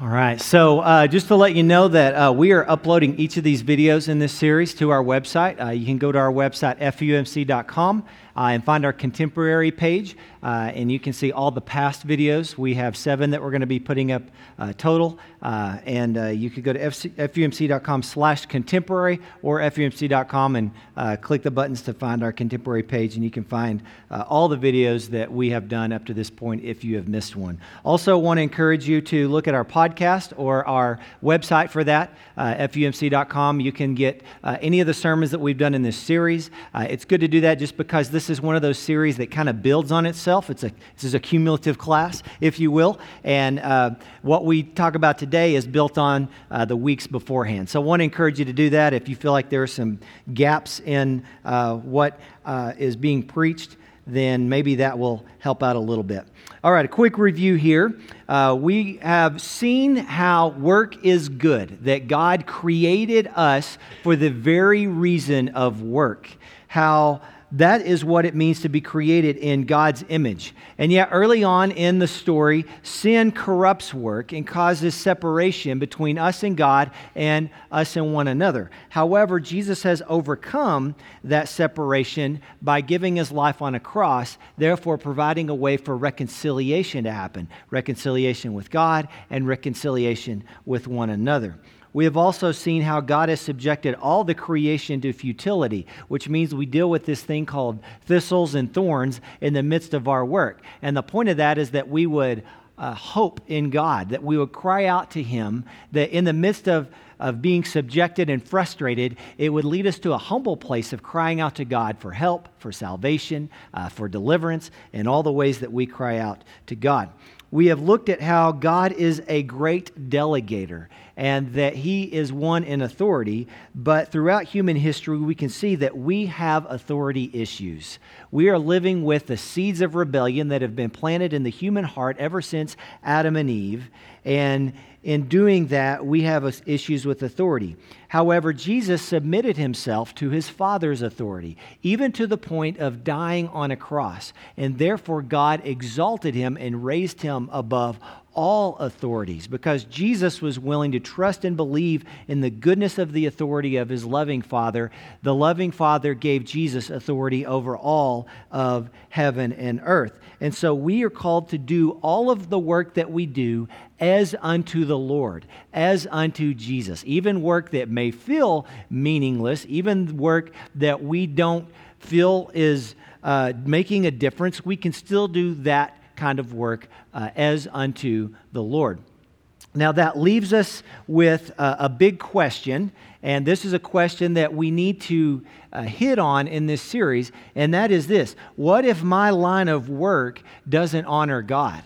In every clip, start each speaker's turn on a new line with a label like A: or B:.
A: All right, so uh, just to let you know that uh, we are uploading each of these videos in this series to our website. Uh, you can go to our website, fumc.com, uh, and find our contemporary page, uh, and you can see all the past videos. We have seven that we're going to be putting up uh, and uh, you could go to fumc.com slash contemporary or fumc.com and uh, click the buttons to find our contemporary page, and you can find uh, all the videos that we have done up to this point if you have missed one. Also, want to encourage you to look at our podcast or our website for that, fumc.com. You can get any of the sermons that we've done in this series. it's good to do that just because this is one of those series that kind of builds on itself. It's a, this is a cumulative class, if you will. And uh, what we talk about today is built on uh, the weeks beforehand. So I want to encourage you to do that if you feel like there are some gaps in uh, what uh, is being preached then maybe that will help out a little bit. All right, a quick review here. Uh, we have seen how work is good, that God created us for the very reason of work. How that is what it means to be created in God's image. And yet, early on in the story, sin corrupts work and causes separation between us and God and us and one another. However, Jesus has overcome that separation by giving his life on a cross, therefore, providing a way for reconciliation to happen reconciliation with God and reconciliation with one another. We have also seen how God has subjected all the creation to futility, which means we deal with this thing called thistles and thorns in the midst of our work. And the point of that is that we would uh, hope in God, that we would cry out to Him, that in the midst of of being subjected and frustrated, it would lead us to a humble place of crying out to God for help, for salvation, uh, for deliverance, in all the ways that we cry out to God we have looked at how God is a great delegator and that he is one in authority. But throughout human history, we can see that we have authority issues. We are living with the seeds of rebellion that have been planted in the human heart ever since Adam and Eve. And in doing that, we have issues with authority. However, Jesus submitted himself to his Father's authority, even to the point of dying on a cross. And therefore, God exalted him and raised him above all authorities because Jesus was willing to trust and believe in the goodness of the authority of his loving Father. The loving Father gave Jesus authority over all of heaven and earth. And so we are called to do all of the work that we do as unto the Lord, as unto Jesus. Even work that may feel meaningless, even work that we don't feel is uh, making a difference, we can still do that kind of work uh, as unto the Lord. Now, that leaves us with a, a, big question, and this is a question that we need to uh, hit on in this series, and that is this What if my line of work doesn't honor God?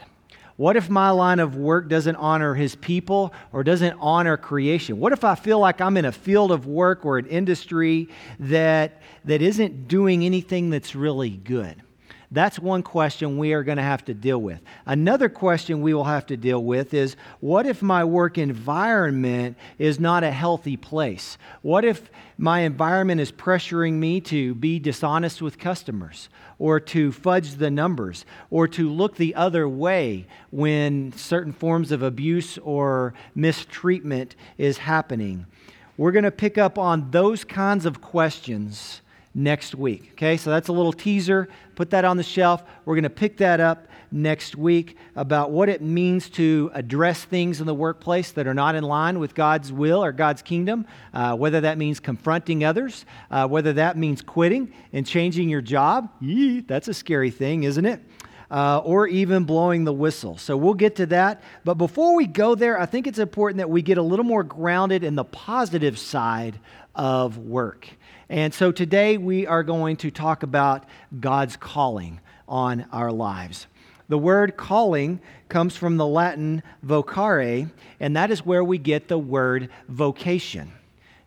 A: What if my line of work doesn't honor his people or doesn't honor creation? What if I feel like I'm in a field of work or an industry that, that isn't doing anything that's really good? That's one question we are going to have to deal with. Another question we will have to deal with is what if my work environment is not a healthy place? What if my environment is pressuring me to be dishonest with customers or to fudge the numbers or to look the other way when certain forms of abuse or mistreatment is happening? We're going to pick up on those kinds of questions next week. Okay, so that's a little teaser. Put that on the shelf. We're going to pick that up next week about what it means to address things in the workplace that are not in line with God's will or God's kingdom, uh, whether that means confronting others, uh, whether that means quitting and changing your job. Yee, that's a scary thing, isn't it? Uh, or even blowing the whistle. So we'll get to that. But before we go there, I think it's important that we get a little more grounded in the positive side of work. And so today we are going to talk about God's calling on our lives. The word calling comes from the Latin vocare, and that is where we get the word vocation.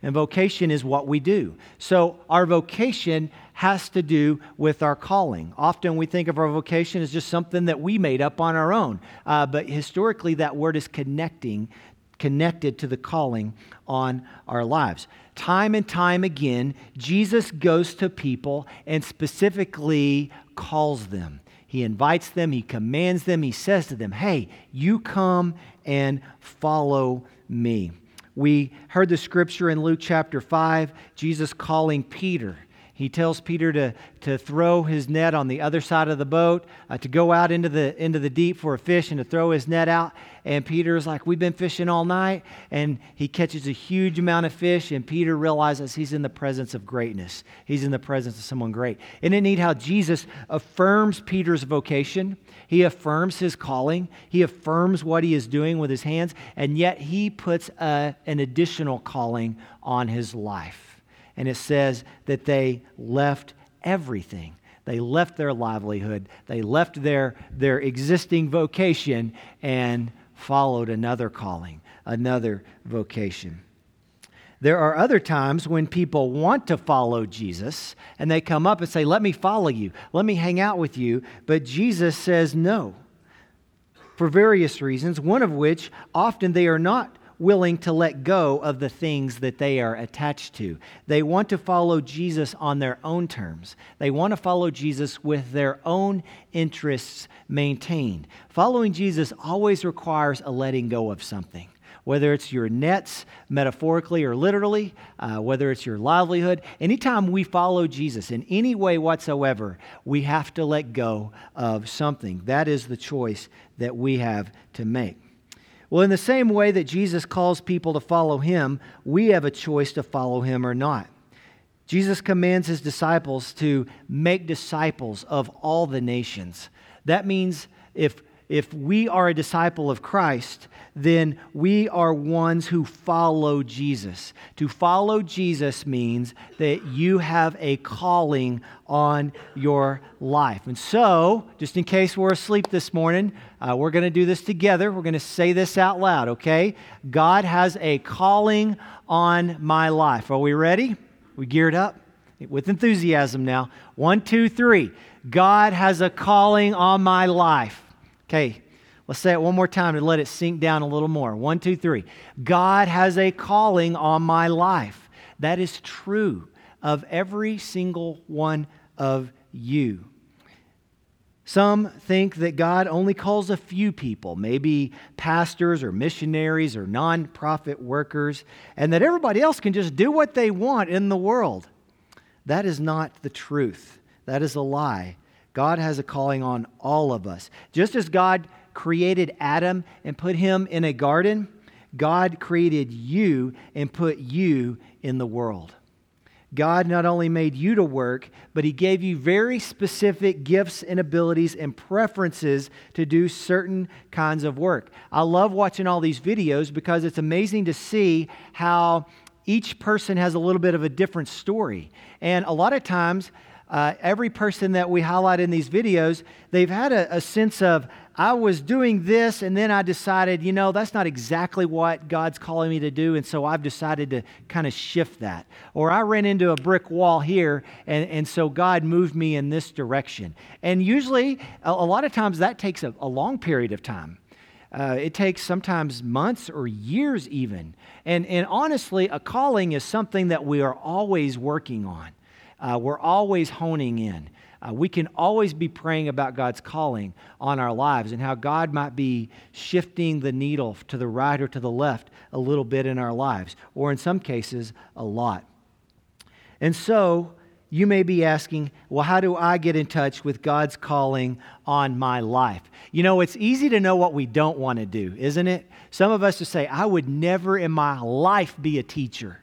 A: And vocation is what we do. So our vocation has to do with our calling. Often we think of our vocation as just something that we made up on our own. Uh, but historically, that word is connecting, connected to the calling on our lives time and time again, Jesus goes to people and specifically calls them. he invites them, he commands them, he says to them, Hey, you come and follow me. We heard the scripture in Luke chapter 5, Jesus calling Peter. He tells Peter to, to throw his net on the other side of the boat, uh, to go out into the, into the deep for a fish and to throw his net out. And Peter is like, We've been fishing all night. And he catches a huge amount of fish. And Peter realizes he's in the presence of greatness. He's in the presence of someone great. Isn't it neat how Jesus affirms Peter's vocation? He affirms his calling. He affirms what he is doing with his hands. And yet he puts a, uh, an additional calling on his life and it says that they left everything. They left their livelihood, they left their, their existing vocation, and followed another calling, another vocation. There are other times when people want to follow Jesus and they come up and say, Let me follow you, let me hang out with you. But Jesus says no for various reasons, one of which often they are not willing to let go of the things that they are attached to. They want to follow Jesus on their own terms. They want to follow Jesus with their own interests maintained. Following Jesus always requires a letting go of something. Whether it's your nets, metaphorically or literally, uh, whether it's your livelihood, anytime we follow Jesus in any way whatsoever, we have to let go of something. That is the choice that we have to make. Well, in the same way that Jesus calls people to follow him, we have a choice to follow him or not. Jesus commands his disciples to make disciples of all the nations. That means if if we are a disciple of Christ, then we are ones who follow Jesus. To follow Jesus means that you have a calling on your life. And so, just in case we're asleep this morning, uh, we're going to do this together. We're going to say this out loud, okay? God has a calling on my life. Are we ready? We geared up? With enthusiasm now. One, two, three. God has a calling on my life. Okay, let's say it one more time to let it sink down a little more. One, two, three. God has a calling on my life. That is true of every single one of you. Some think that God only calls a few people, maybe pastors or missionaries or nonprofit workers, and that everybody else can just do what they want in the world. That is not the truth. That is a lie. God has a calling on all of us. Just as God created Adam and put him in a garden, God created you and put you in the world. God not only made you to work, but He gave you very specific gifts and abilities and preferences to do certain kinds of work. I love watching all these videos because it's amazing to see how each person has a little bit of a different story. And a lot of times, uh, every person that we highlight in these videos, they've had a, a sense of, I was doing this, and then I decided, you know, that's not exactly what God's calling me to do, and so I've decided to kind of shift that. Or I ran into a brick wall here, and, and so God moved me in this direction. And usually, a, a lot of times, that takes a, a long period of time. Uh, it takes sometimes months or years, even. And, and honestly, a calling is something that we are always working on uh, we're always honing in. Uh, we can always be praying about God's calling on our lives and how God might be shifting the needle to the right or to the left a little bit in our lives, or in some cases, a lot. And so, you may be asking, well, how do I get in touch with God's calling on my life? You know, it's easy to know what we don't want to do, isn't it? Some of us would say, I would never in my life be a teacher.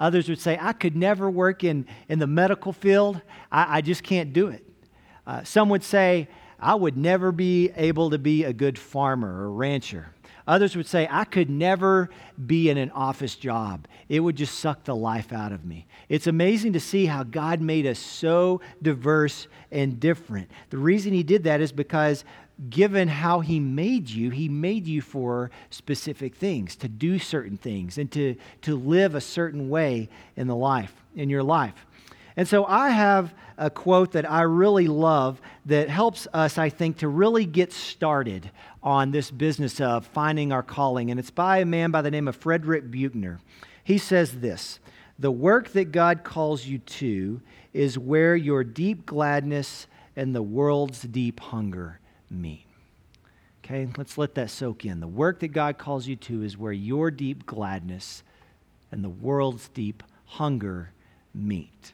A: Others would say, I could never work in, in the medical field. I, I just can't do it. Uh, some would say, I would never be able to be a good farmer or rancher. Others would say, I could never be in an office job. It would just suck the life out of me. It's amazing to see how God made us so diverse and different. The reason He did that is because given how he made you, he made you for specific things, to do certain things, and to, to live a certain way in the life, in your life. And so I have a quote that I really love that helps us, I think, to really get started on this business of finding our calling. And it's by a man by the name of Frederick Buechner. He says this The work that God calls you to is where your deep gladness and the world's deep hunger meet. Okay, let's let that soak in. The work that God calls you to is where your deep gladness and the world's deep hunger meet.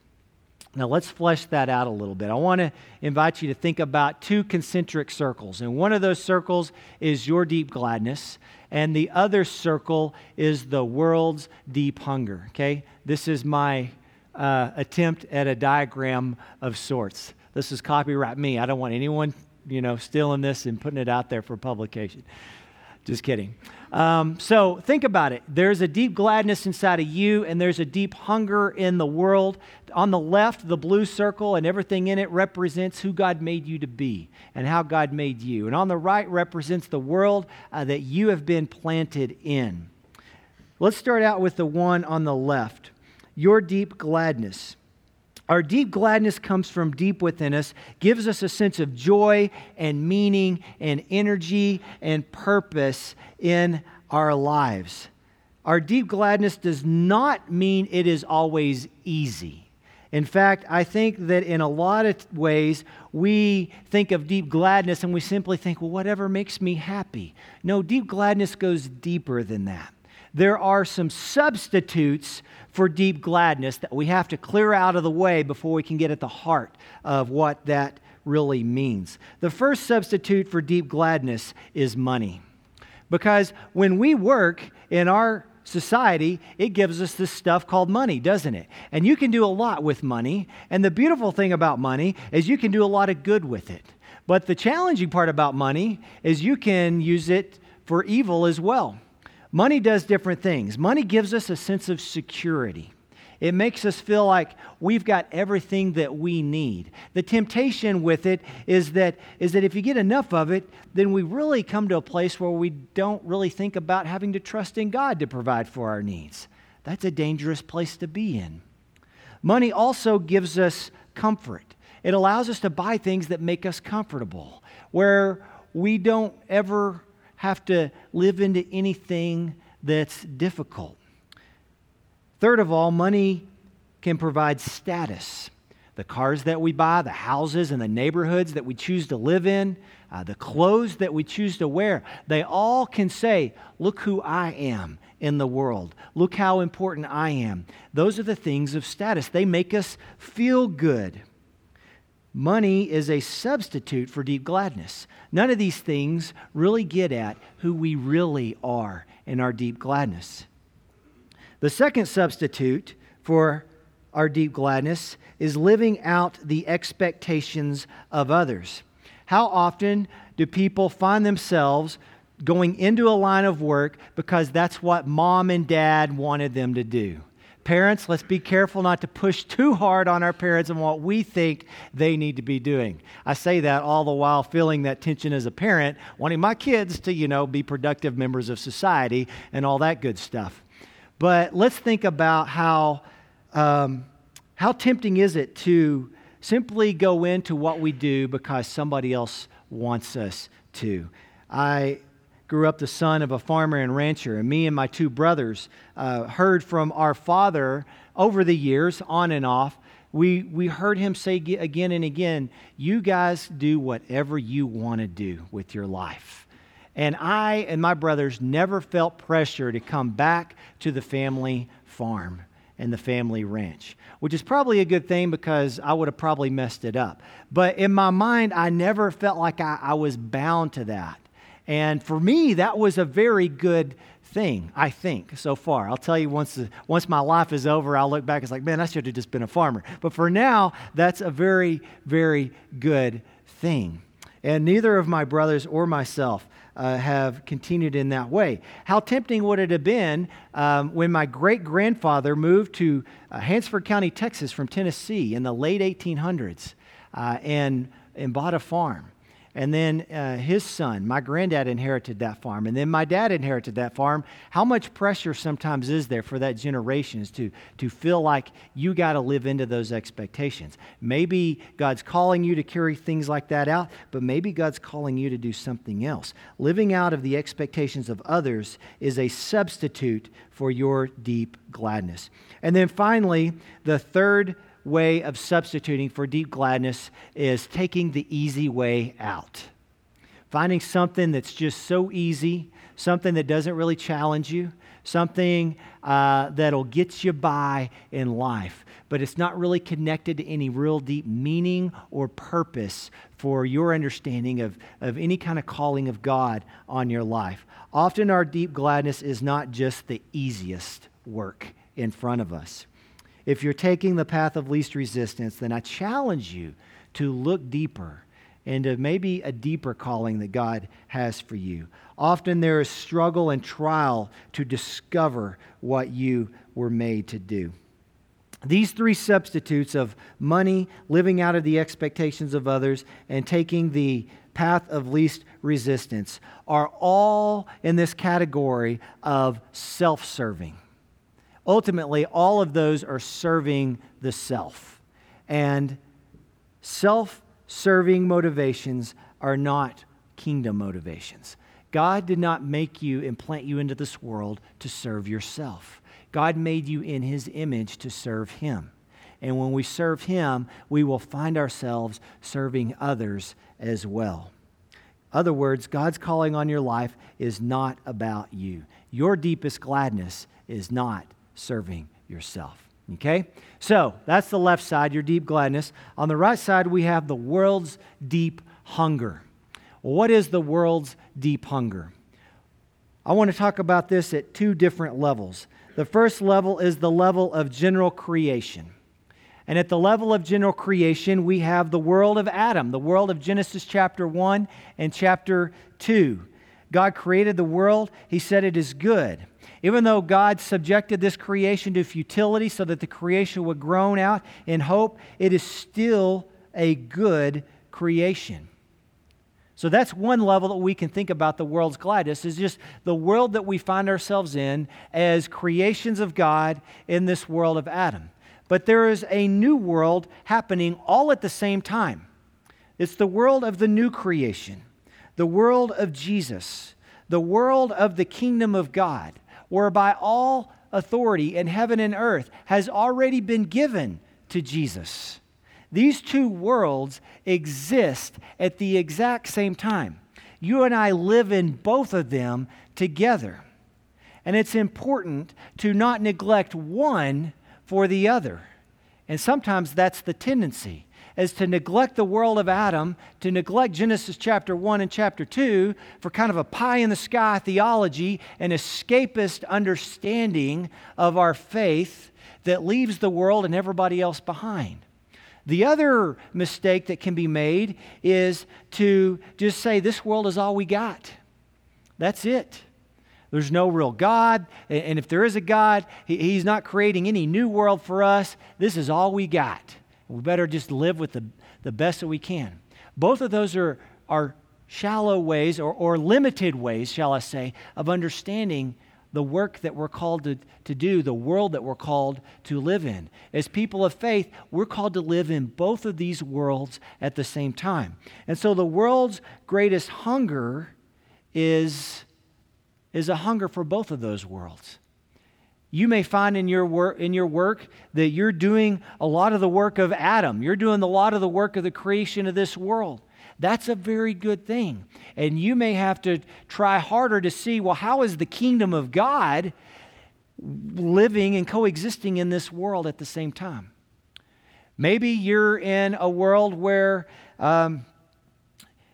A: Now, let's flesh that out a little bit. I want to invite you to think about two concentric circles. And one of those circles is your deep gladness, and the other circle is the world's deep hunger. Okay? This is my uh, attempt at a diagram of sorts. This is copyright me. I don't want anyone, you know, stealing this and putting it out there for publication. Just kidding. Um, so think about it. There's a deep gladness inside of you, and there's a deep hunger in the world. On the left, the blue circle and everything in it represents who God made you to be and how God made you. And on the right represents the world uh, that you have been planted in. Let's start out with the one on the left your deep gladness. Our deep gladness comes from deep within us, gives us a sense of joy and meaning and energy and purpose in our lives. Our deep gladness does not mean it is always easy. In fact, I think that in a lot of ways, we think of deep gladness and we simply think, well, whatever makes me happy. No, deep gladness goes deeper than that. There are some substitutes for deep gladness that we have to clear out of the way before we can get at the heart of what that really means. The first substitute for deep gladness is money. Because when we work in our society, it gives us this stuff called money, doesn't it? And you can do a lot with money. And the beautiful thing about money is you can do a lot of good with it. But the challenging part about money is you can use it for evil as well. Money does different things. Money gives us a sense of security. It makes us feel like we've got everything that we need. The temptation with it is that, is that if you get enough of it, then we really come to a place where we don't really think about having to trust in God to provide for our needs. That's a dangerous place to be in. Money also gives us comfort. It allows us to buy things that make us comfortable, where we don't ever have to live into anything that's difficult. Third of all, money can provide status. The cars that we buy, the houses and the neighborhoods that we choose to live in, uh, the clothes that we choose to wear, they all can say, Look who I am in the world. Look how important I am. Those are the things of status. They make us feel good. Money is a substitute for deep gladness. None of these things really get at who we really are in our deep gladness. The second substitute for our deep gladness is living out the expectations of others. How often do people find themselves going into a line of work because that's what mom and dad wanted them to do? Parents, let's be careful not to push too hard on our parents and what we think they need to be doing. I say that all the while feeling that tension as a parent, wanting my kids to, you know, be productive members of society and all that good stuff. But let's think about how, um, how tempting is it to simply go into what we do because somebody else wants us to. I grew up the son of a farmer and rancher, and me and my two brothers uh, heard from our father over the years, on and off. We, we heard him say again and again, You guys do whatever you want to do with your life. And I and my brothers never felt pressure to come back to the family farm and the family ranch, which is probably a good thing because I would have probably messed it up. But in my mind, I never felt like I, I was bound to that. And for me, that was a very good thing, I think, so far. I'll tell you once, once my life is over, I'll look back, and it's like, man, I should have just been a farmer. But for now, that's a very, very good thing. And neither of my brothers or myself uh, have continued in that way. How tempting would it have been um, when my great grandfather moved to uh, Hansford County, Texas from Tennessee in the late 1800s uh, and, and bought a farm? And then uh, his son, my granddad, inherited that farm, and then my dad inherited that farm. How much pressure sometimes is there for that generations to, to feel like you got to live into those expectations? Maybe God's calling you to carry things like that out, but maybe God's calling you to do something else. Living out of the expectations of others is a substitute for your deep gladness. And then finally, the third way of substituting for deep gladness is taking the easy way out. Finding something that's just so easy, something that doesn't really challenge you, something uh, that'll get you by in life, but it's not really connected to any real deep meaning or purpose for your understanding of, of any kind of calling of God on your life. Often, our deep gladness is not just the easiest work in front of us. If you're taking the path of least resistance, then I challenge you to look deeper into maybe a deeper calling that God has for you. Often there is struggle and trial to discover what you were made to do. These three substitutes of money, living out of the expectations of others, and taking the path of least resistance are all in this category of self serving. Ultimately, all of those are serving the self. And self serving motivations are not kingdom motivations. God did not make you and plant you into this world to serve yourself. God made you in His image to serve Him. And when we serve Him, we will find ourselves serving others as well. Other words, God's calling on your life is not about you. Your deepest gladness is not serving yourself. Okay? So that's the left side, your deep gladness. On the right side, we have the world's deep hunger. What is the world's deep hunger? I want to talk about this at two different levels. The first level is the level of general creation. And at the level of general creation, we have the world of Adam, the world of Genesis chapter 1 and chapter 2. God created the world, He said it is good. Even though God subjected this creation to futility so that the creation would groan out in hope, it is still a good creation. So that's one level that we can think about the world's gladness is just the world that we find ourselves in as creations of God in this world of Adam. But there is a new world happening all at the same time. It's the world of the new creation, the world of Jesus, the world of the kingdom of God, whereby all authority in heaven and earth has already been given to Jesus. These two worlds exist at the exact same time. You and I live in both of them together. And it's important to not neglect one for the other. And sometimes that's the tendency is to neglect the world of Adam, to neglect Genesis chapter 1 and chapter 2 for kind of a pie in the sky theology and escapist understanding of our faith that leaves the world and everybody else behind. The other mistake that can be made is to just say, This world is all we got. That's it. There's no real God. And if there is a God, He's not creating any new world for us. This is all we got. We better just live with the, the best that we can. Both of those are, are shallow ways or, or limited ways, shall I say, of understanding the work that we're called to, to do, the world that we're called to live in. As people of faith, we're called to live in both of these worlds at the same time. And so the world's greatest hunger is, is a hunger for both of those worlds. You may find in your, work, in your work that you're doing a lot of the work of Adam. You're doing a lot of the work of the creation of this world. That's a very good thing. And you may have to try harder to see well, how is the kingdom of God living and coexisting in this world at the same time? Maybe you're in a world where um,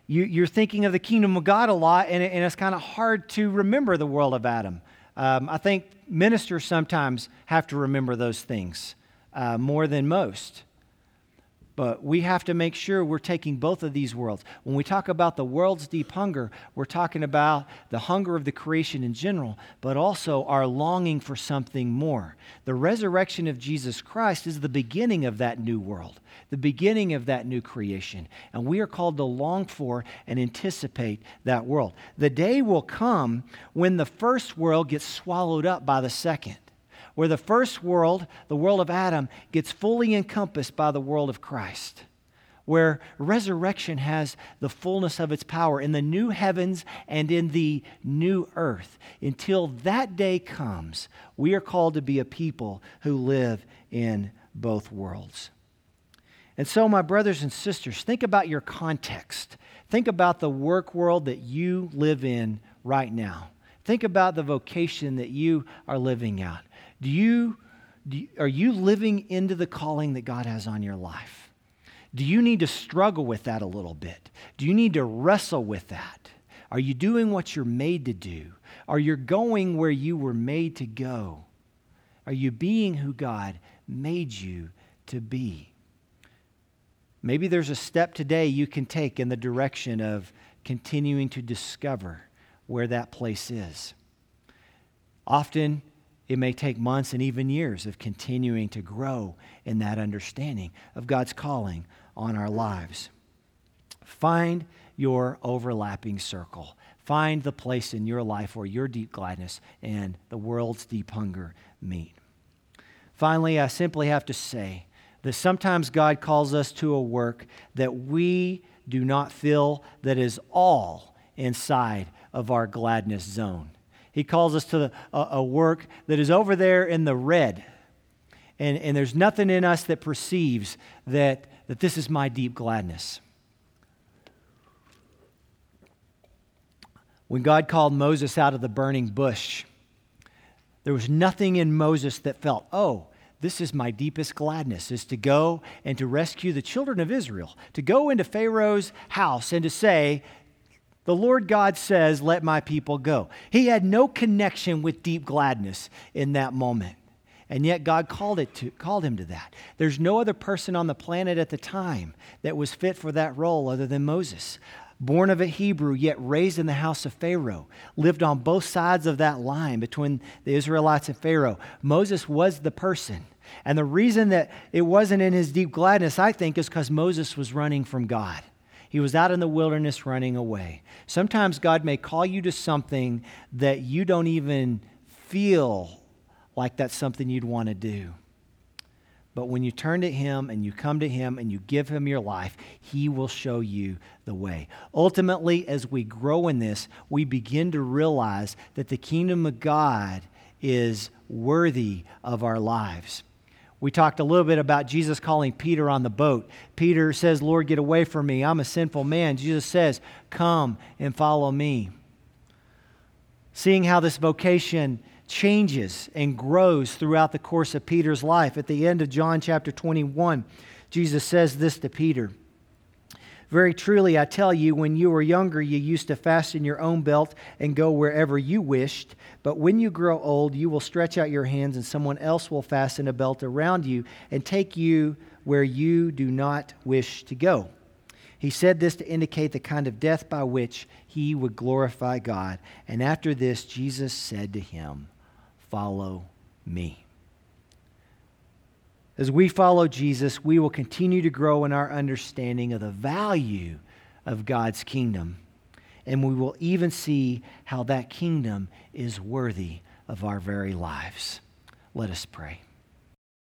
A: you, are thinking of the kingdom of God a lot, and, and it's kind of hard to remember the world of Adam. Um, I think ministers sometimes have to remember those things uh, more than most. But we have to make sure we're taking both of these worlds. When we talk about the world's deep hunger, we're talking about the hunger of the creation in general, but also our longing for something more. The resurrection of Jesus Christ is the beginning of that new world, the beginning of that new creation. And we are called to long for and anticipate that world. The day will come when the first world gets swallowed up by the second where the first world, the world of Adam, gets fully encompassed by the world of Christ, where resurrection has the fullness of its power in the new heavens and in the new earth. Until that day comes, we are called to be a people who live in both worlds. And so, my brothers and sisters, think about your context. Think about the work world that you live in right now. Think about the vocation that you are living out. Do you, do you, are you living into the calling that God has on your life? Do you need to struggle with that a little bit? Do you need to wrestle with that? Are you doing what you're made to do? Are you going where you were made to go? Are you being who God made you to be? Maybe there's a step today you can take in the direction of continuing to discover where that place is. Often, it may take months and even years of continuing to grow in that understanding of God's calling on our lives. Find your overlapping circle. Find the place in your life where your deep gladness and the world's deep hunger meet. Finally, I simply have to say that sometimes God calls us to a work that we do not feel that is all inside of our gladness zone. He calls us to a, a, work that is over there in the red. And, and there's nothing in us that perceives that, that this is my deep gladness. When God called Moses out of the burning bush, there was nothing in Moses that felt, oh, this is my deepest gladness, is to go and to rescue the children of Israel, to go into Pharaoh's house and to say, the Lord God says, Let my people go. He had no connection with deep gladness in that moment. And yet God called, it to, called him to that. There's no other person on the planet at the time that was fit for that role other than Moses. Born of a Hebrew, yet raised in the house of Pharaoh, lived on both sides of that line between the Israelites and Pharaoh. Moses was the person. And the reason that it wasn't in his deep gladness, I think, is because Moses was running from God. He was out in the wilderness running away. Sometimes God may call you to something that you don't even feel like that's something you'd want to do. But when you turn to Him and you come to Him and you give Him your life, He will show you the way. Ultimately, as we grow in this, we begin to realize that the kingdom of God is worthy of our lives. We talked a little bit about Jesus calling Peter on the boat. Peter says, Lord, get away from me. I'm a sinful man. Jesus says, Come and follow me. Seeing how this vocation changes and grows throughout the course of Peter's life. At the end of John chapter 21, Jesus says this to Peter very truly, I tell you, when you were younger, you used to fasten your own belt and go wherever you wished. But when you grow old, you will stretch out your hands, and someone else will fasten a belt around you and take you where you do not wish to go. He said this to indicate the kind of death by which he would glorify God. And after this, Jesus said to him, Follow me. As we follow Jesus, we will continue to grow in our understanding of the value of God's kingdom. And we will even see how that kingdom is worthy of our very lives. Let us pray.